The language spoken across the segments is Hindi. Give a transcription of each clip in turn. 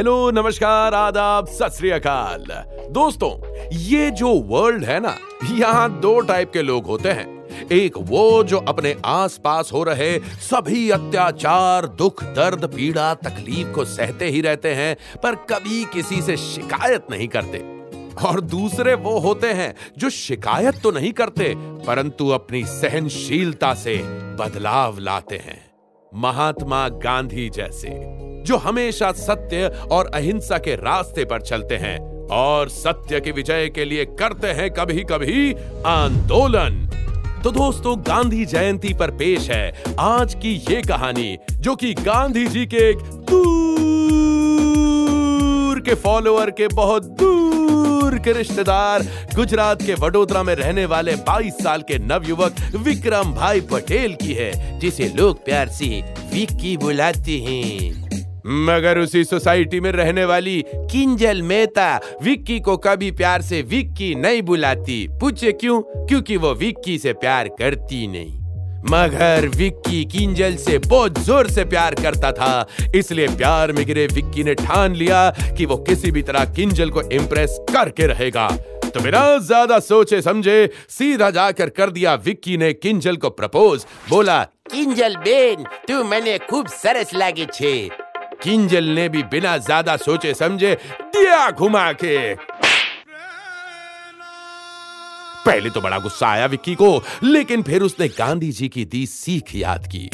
हेलो नमस्कार, आदाब, सत दोस्तों, ये जो वर्ल्ड है ना, यहाँ दो टाइप के लोग होते हैं। एक वो जो अपने आसपास हो रहे सभी अत्याचार, दुख, दर्द, पीड़ा, तकलीफ़ को सहते ही रहते हैं, पर कभी किसी से शिकायत नहीं करते। और दूसरे वो होते हैं जो शिकायत तो नहीं करते, परंतु अपनी सहनशीलता से बदलाव लाते हैं। महात्मा गांधी जैसे। जो हमेशा सत्य और अहिंसा के रास्ते पर चलते हैं और सत्य की विजय के लिए करते हैं कभी कभी आंदोलन। तो दोस्तों, गांधी जयंती पर पेश है आज की ये कहानी, जो कि गांधी जी के एक दूर के फॉलोअर के बहुत दूर के रिश्तेदार, गुजरात के वडोदरा में रहने वाले 22 साल के नवयुवक विक्रम भाई पटेल की है, जिसे लोग प्यार से विक्की बुलाते हैं। मगर उसी सोसाइटी में रहने वाली किंजल मेहता विक्की को कभी प्यार से विक्की नहीं बुलाती। पूछे क्यों? क्योंकि वो विक्की से प्यार करती नहीं। मगर विक्की किंजल से बहुत ज़ोर से प्यार करता था। इसलिए प्यार में गिरे विक्की ने ठान लिया कि वो किसी भी तरह किंजल को इम्प्रेस करके रहेगा। तो बिना ज़्यादा सोचे समझे सीधा जाकर कर दिया विक्की ने किंजल को प्रपोज बोला, किंजल बेन, तू मैंने खूब सरस लागे छे। किंजल ने भी बिना ज़्यादा सोचे समझे दिया घुमा के। पहले तो बड़ा गुस्सा आया विक्की को, लेकिन फिर उसने गांधी जी की दी सीख याद की।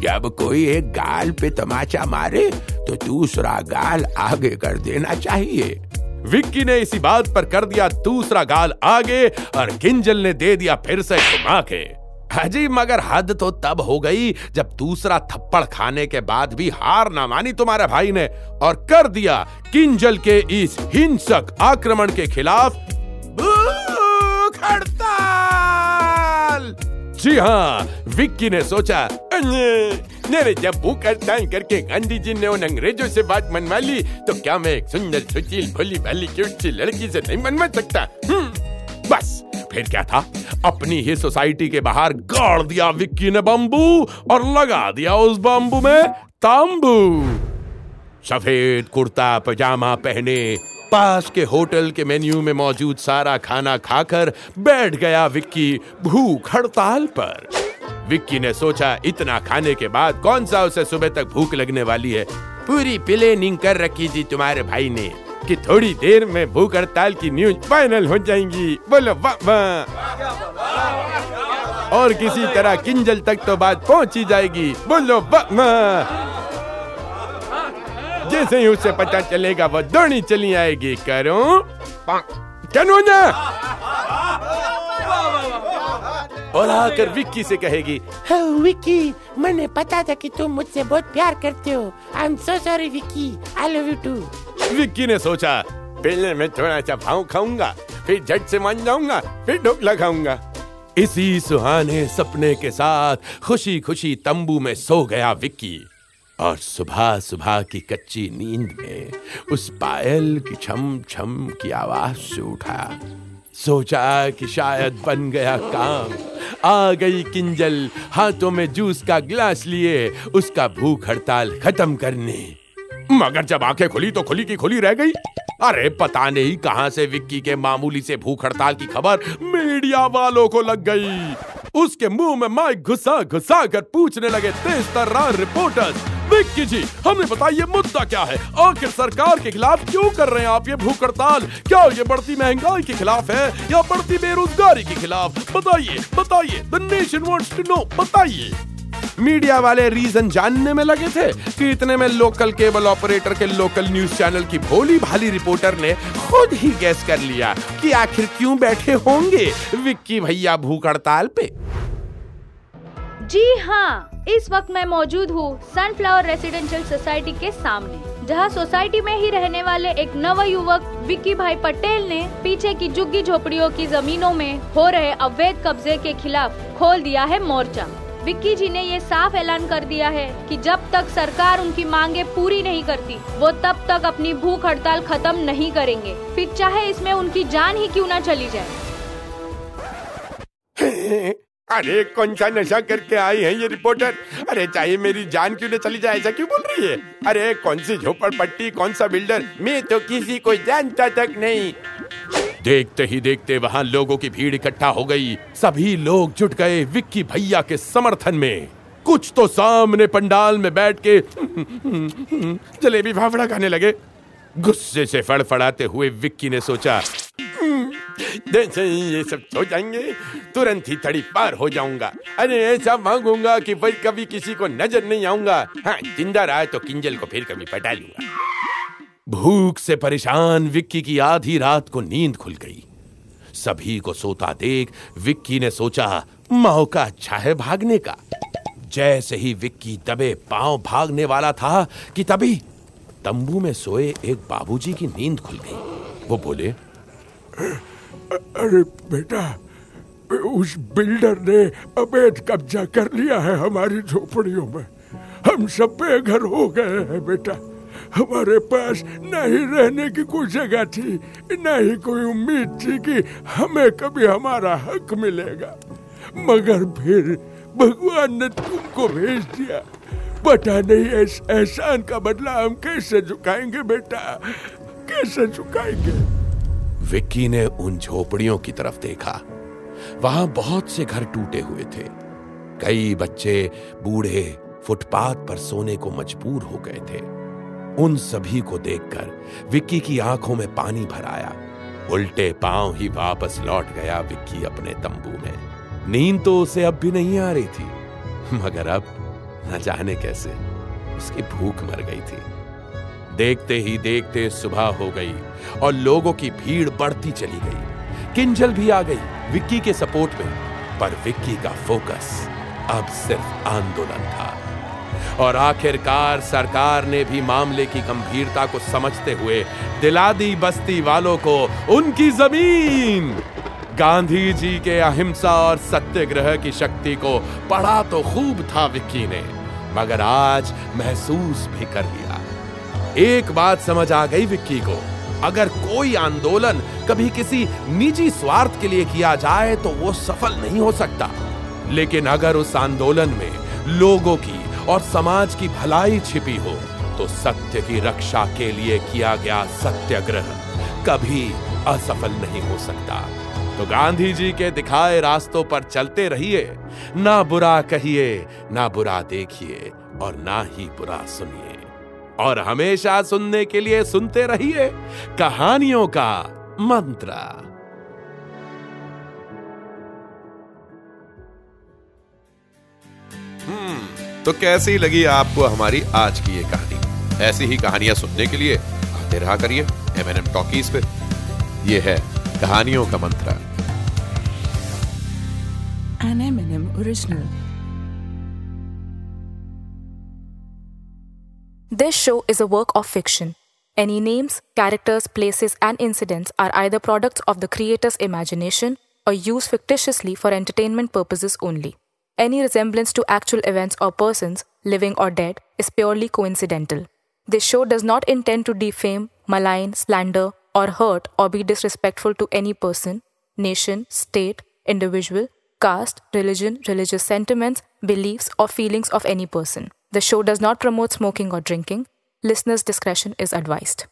जब कोई एक गाल पे तमाचा मारे तो दूसरा गाल आगे कर देना चाहिए। विक्की ने इसी बात पर कर दिया, दूसरा गाल आगे, और किंजल ने दे दिया फिर से घुमा के। अजी मगर हद तो तब हो गई जब दूसरा थप्पड़ खाने के बाद भी हार ना मानी तुम्हारे भाई ने और कर दिया किंजल के इस हिंसक आक्रमण के खिलाफ हड़ताल। जी हाँ विक्की ने सोचा मेरे जब भूख हड़ताल करके गांधी जी ने उन अंग्रेज़ों से बात मनवा ली तो क्या मैं एक सुंदर सुशील भोली भाली क्यूट सी लड़की से नहीं मनवा सकता? हम्म, बस फिर क्या था? अपनी ही सोसाइटी के बाहर गाड़ दिया विक्की ने बम्बू और लगा दिया उस बम्बू में तांबू। सफ़ेद कुर्ता, पजामा पहने, पास के होटल के मेन्यू में मौजूद सारा खाना खाकर बैठ गया विक्की भूख हड़ताल पर। विक्की ने सोचा, इतना खाने के बाद कौन सा उसे सुबह तक भूख लगने वाली है? पूरी प्लेनिंग कर रखी थी तुम्हारे भाई ने। कि थोड़ी देर में भूख हड़ताल की न्यूज़ फाइनल हो जाएँगी। बोलो, वाह और किसी तरह किंजल तक तो बात पहुँची जाएगी। बोलो, वाह जैसे ही उसे पता चलेगा, वो दौड़ी चली आएगी। करो। करो ना और आकर विक्की से कहेगी हाँ विक्की, मैंने पता था कि तुम मुझसे बहुत प्यार करते हो। I am so sorry Vicky. I love you too Vicky ने सोचा पहले मैं थोड़ा सा भाव खाऊँगा, फिर झट से मान जाऊँगा, फिर ढोकला खाऊँगा। इसी सुहाने सपने के साथ खुशी खुशी तंबू में सो गया विक्की। और सुबह सुबह की कच्ची नींद में उस पायल की छम छम की आवाज़ से उठा। सोचा कि शायद बन गया काम। आ गई किंजल, हाथों में जूस का गिलास लिए, उसका भूख हड़ताल खत्म करने। मगर जब आँखें खुली तो खुली की खुली रह गई। अरे पता नहीं कहाँ से विक्की के मामूली से भूख हड़ताल की खबर मीडिया वालों को लग गई। उसके मुँह में माइक घुसा घुसा कर पूछने लगे तेज तर्रार रिपोर्टर्स, विक्की जी, हमें बताइए मुद्दा क्या है? आखिर सरकार के खिलाफ क्यों कर रहे हैं आप ये भूख हड़ताल? क्या ये बढ़ती महँगाई के खिलाफ है या बढ़ती बेरोजगारी के खिलाफ? बताइए बताइए the nation wants to know बताइए। मीडिया वाले रीजन जानने में लगे थे कि इतने में लोकल केबल ऑपरेटर के लोकल न्यूज़ चैनल की भोली भाली रिपोर्टर ने खुद ही गैस कर लिया कि आखिर क्यों बैठे होंगे विक्की भैया भूख हड़ताल पे। जी हाँ इस वक्त मैं मौजूद हूँ सनफ्लावर रेसिडेंशियल सोसाइटी के सामने, जहाँ सोसाइटी में ही रहने वाले एक नव युवक विक्की भाई पटेल ने पीछे की झुग्गी झोपड़ियों की जमीनों में हो रहे अवैध कब्जे के खिलाफ खोल दिया है मोर्चा। विक्की जी ने ये साफ़ ऐलान कर दिया है कि जब तक सरकार उनकी मांगे पूरी नहीं करती, वो तब तक अपनी भूख हड़ताल खत्म नहीं करेंगे। फिर चाहे इसमें उनकी जान ही क्यों न चली जाए। अरे, कौन सा नशा करके आई है ये रिपोर्टर? अरे, चाहे मेरी जान क्यों न चली जाए, ऐसा क्यों बोल रही है? अरे, कौन सी झोपड़पट्टी, कौन सा बिल्डर? मैं तो किसी को जानता तक नहीं। देखते ही देखते वहाँ लोगों की भीड़ इकट्ठा हो गई। सभी लोग जुट गए विक्की भैया के समर्थन में। कुछ तो सामने पंडाल में बैठ के जलेबी फाफड़ा खाने लगे। गुस्से से फड़फड़ाते हुए विक्की ने सोचा ये सब सो जाएँगे, तुरंत ही थड़ी पार हो जाऊँगा। अरे ऐसा मांगूँगा कि भाई कभी किसी को नज़र नहीं आऊँगा। हाँ ज़िंदा रहा तो किंजल को फिर कभी पटा लूँगा। भूख से परेशान विक्की की आधी रात को नींद खुल गई। सभी को सोता देख विक्की ने सोचा मौका अच्छा है भागने का। जैसे ही विक्की दबे पाँव भागने वाला था कि तभी तंबू में सोए एक बाबूजी की नींद खुल गई। वो बोले, अरे बेटा, उस बिल्डर ने अवैध कब्जा कर लिया है हमारी झोपड़ियों में। हम सब बेघर हो गए हैं बेटा। हमारे पास न ही रहने की कोई जगह थी न ही कोई उम्मीद थी कि हमें कभी हमारा हक मिलेगा। मगर फिर भगवान ने तुमको भेज दिया। पता नहीं एहसान का बदला हम कैसे चुकाएँगे बेटा? कैसे चुकाएँगे? विक्की ने उन झोपड़ियों की तरफ़ देखा। वहाँ बहुत से घर टूटे हुए थे। कई बच्चे बूढ़े फुटपाथ पर सोने को मजबूर हो गए थे। उन सभी को देखकर विक्की की आँखों में पानी भर आया। उल्टे पाँव ही वापस लौट गया विक्की अपने तंबू में। नींद तो उसे अब भी नहीं आ रही थी। मगर अब न जाने कैसे उसकी भूख मर गई थी। देखते ही देखते सुबह हो गई और लोगों की भीड़ बढ़ती चली गई। किंजल भी आ गई विक्की के सपोर्ट में, पर विक्की का फोकस अब सिर्फ़ आंदोलन था। और आखिरकार सरकार ने भी मामले की गंभीरता को समझते हुए दिला दी बस्ती वालों को उनकी ज़मीन गांधी जी के अहिंसा और सत्याग्रह की शक्ति को पढ़ा तो खूब था विक्की ने, मगर आज महसूस भी कर लिया। एक बात समझ आ गई विक्की को, अगर कोई आंदोलन कभी किसी निजी स्वार्थ के लिए किया जाए तो वो सफल नहीं हो सकता। लेकिन अगर उस आंदोलन में लोगों की और समाज की भलाई छिपी हो तो सत्य की रक्षा के लिए किया गया सत्याग्रह कभी असफल नहीं हो सकता। तो गांधी जी के दिखाए रास्तों पर चलते रहिए, ना बुरा कहिए, ना बुरा देखिए और ना ही बुरा सुनिए। और हमेशा सुनने के लिए सुनते रहिए कहानियों का मंत्र। तो कैसी लगी आपको हमारी आज की ये कहानी ऐसी ही कहानियाँ सुनने के लिए आते रहा करिए एम एन एम टॉकीज पे ये है कहानियों का मंत्र An M&M original. This show is a work of fiction. Any names, characters, places, and incidents are either products of the creator's imagination or used fictitiously for entertainment purposes only. Any resemblance to actual events or persons, living or dead, is purely coincidental. This show does not intend to defame, malign, slander, or hurt or be disrespectful to any person, nation, state, individual, caste, religion, religious sentiments, beliefs, or feelings of any person. The show does not promote smoking or drinking. Listeners' discretion is advised.